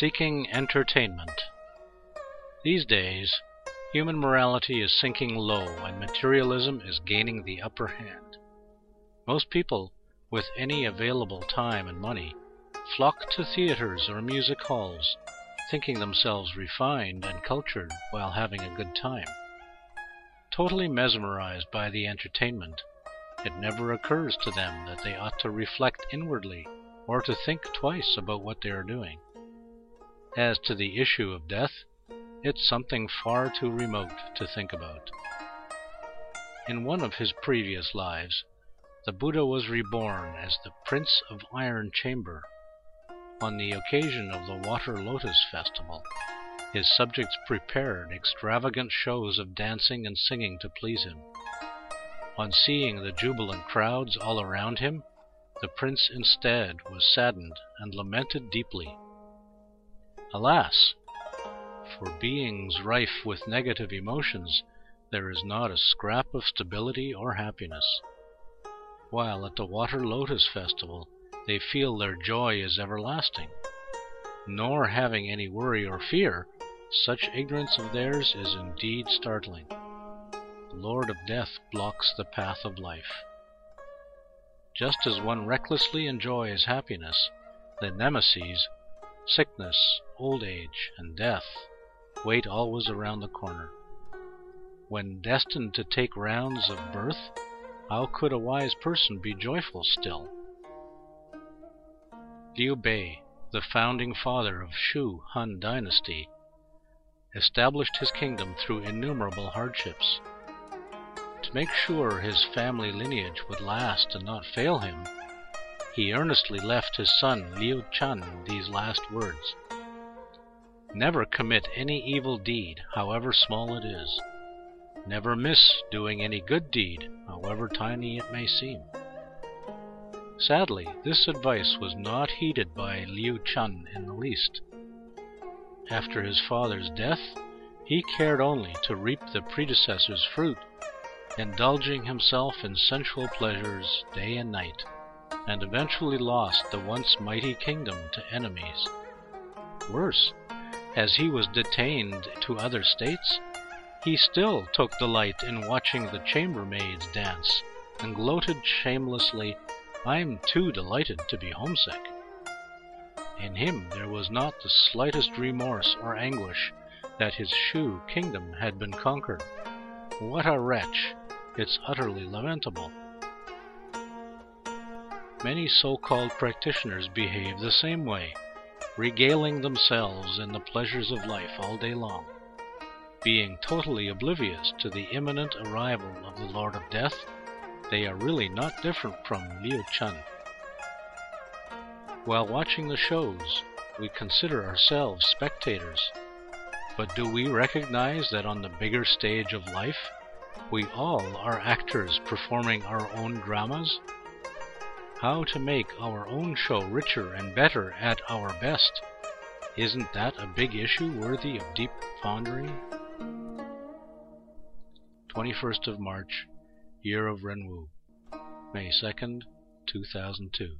Seeking entertainment. These days, human morality is sinking low and materialism is gaining the upper hand. Most people, with any available time and money, flock to theaters or music halls, thinking themselves refined and cultured while having a good time. Totally mesmerized by the entertainment, it never occurs to them that they ought to reflect inwardly or to think twice about what they are doing. As to the issue of death, it's something far too remote to think about. In one of his previous lives, the Buddha was reborn as the Prince of Iron Chamber. On the occasion of the Water Lotus Festival, his subjects prepared extravagant shows of dancing and singing to please him. On seeing the jubilant crowds all around him, the prince instead was saddened and lamented deeply. Alas! For beings rife with negative emotions there is not a scrap of stability or happiness. While at the Water Lotus Festival they feel their joy is everlasting. Nor having any worry or fear, such ignorance of theirs is indeed startling. The Lord of Death blocks the path of life. Just as one recklessly enjoys happiness, the nemesis Sickness, old age, and death wait always around the corner. When destined to take rounds of birth, how could a wise person be joyful still? Liu Bei, the founding father of Shu Han dynasty, established his kingdom through innumerable hardships. To make sure his family lineage would last and not fail him, he earnestly left his son Liu Chan these last words Never commit any evil deed, however small it is. Never miss doing any good deed, however tiny it may seem. Sadly, this advice was not heeded by Liu Chan in the least. After his father's death, he cared only to reap the predecessor's fruit, indulging himself in sensual pleasures day and night and eventually lost the once mighty kingdom to enemies. Worse, as he was detained to other states, he still took delight in watching the chambermaids dance, and gloated shamelessly, I'm too delighted to be homesick. In him there was not the slightest remorse or anguish that his Shu kingdom had been conquered. What a wretch! It's utterly lamentable. Many so called practitioners behave the same way, regaling themselves in the pleasures of life all day long. Being totally oblivious to the imminent arrival of the Lord of Death, they are really not different from Liu Chan. While watching the shows, we consider ourselves spectators. But do we recognize that on the bigger stage of life, we all are actors performing our own dramas how to make our own show richer and better at our best. Isn't that a big issue worthy of deep pondering? 21st of March, Year of Renwu, May 2nd, 2002.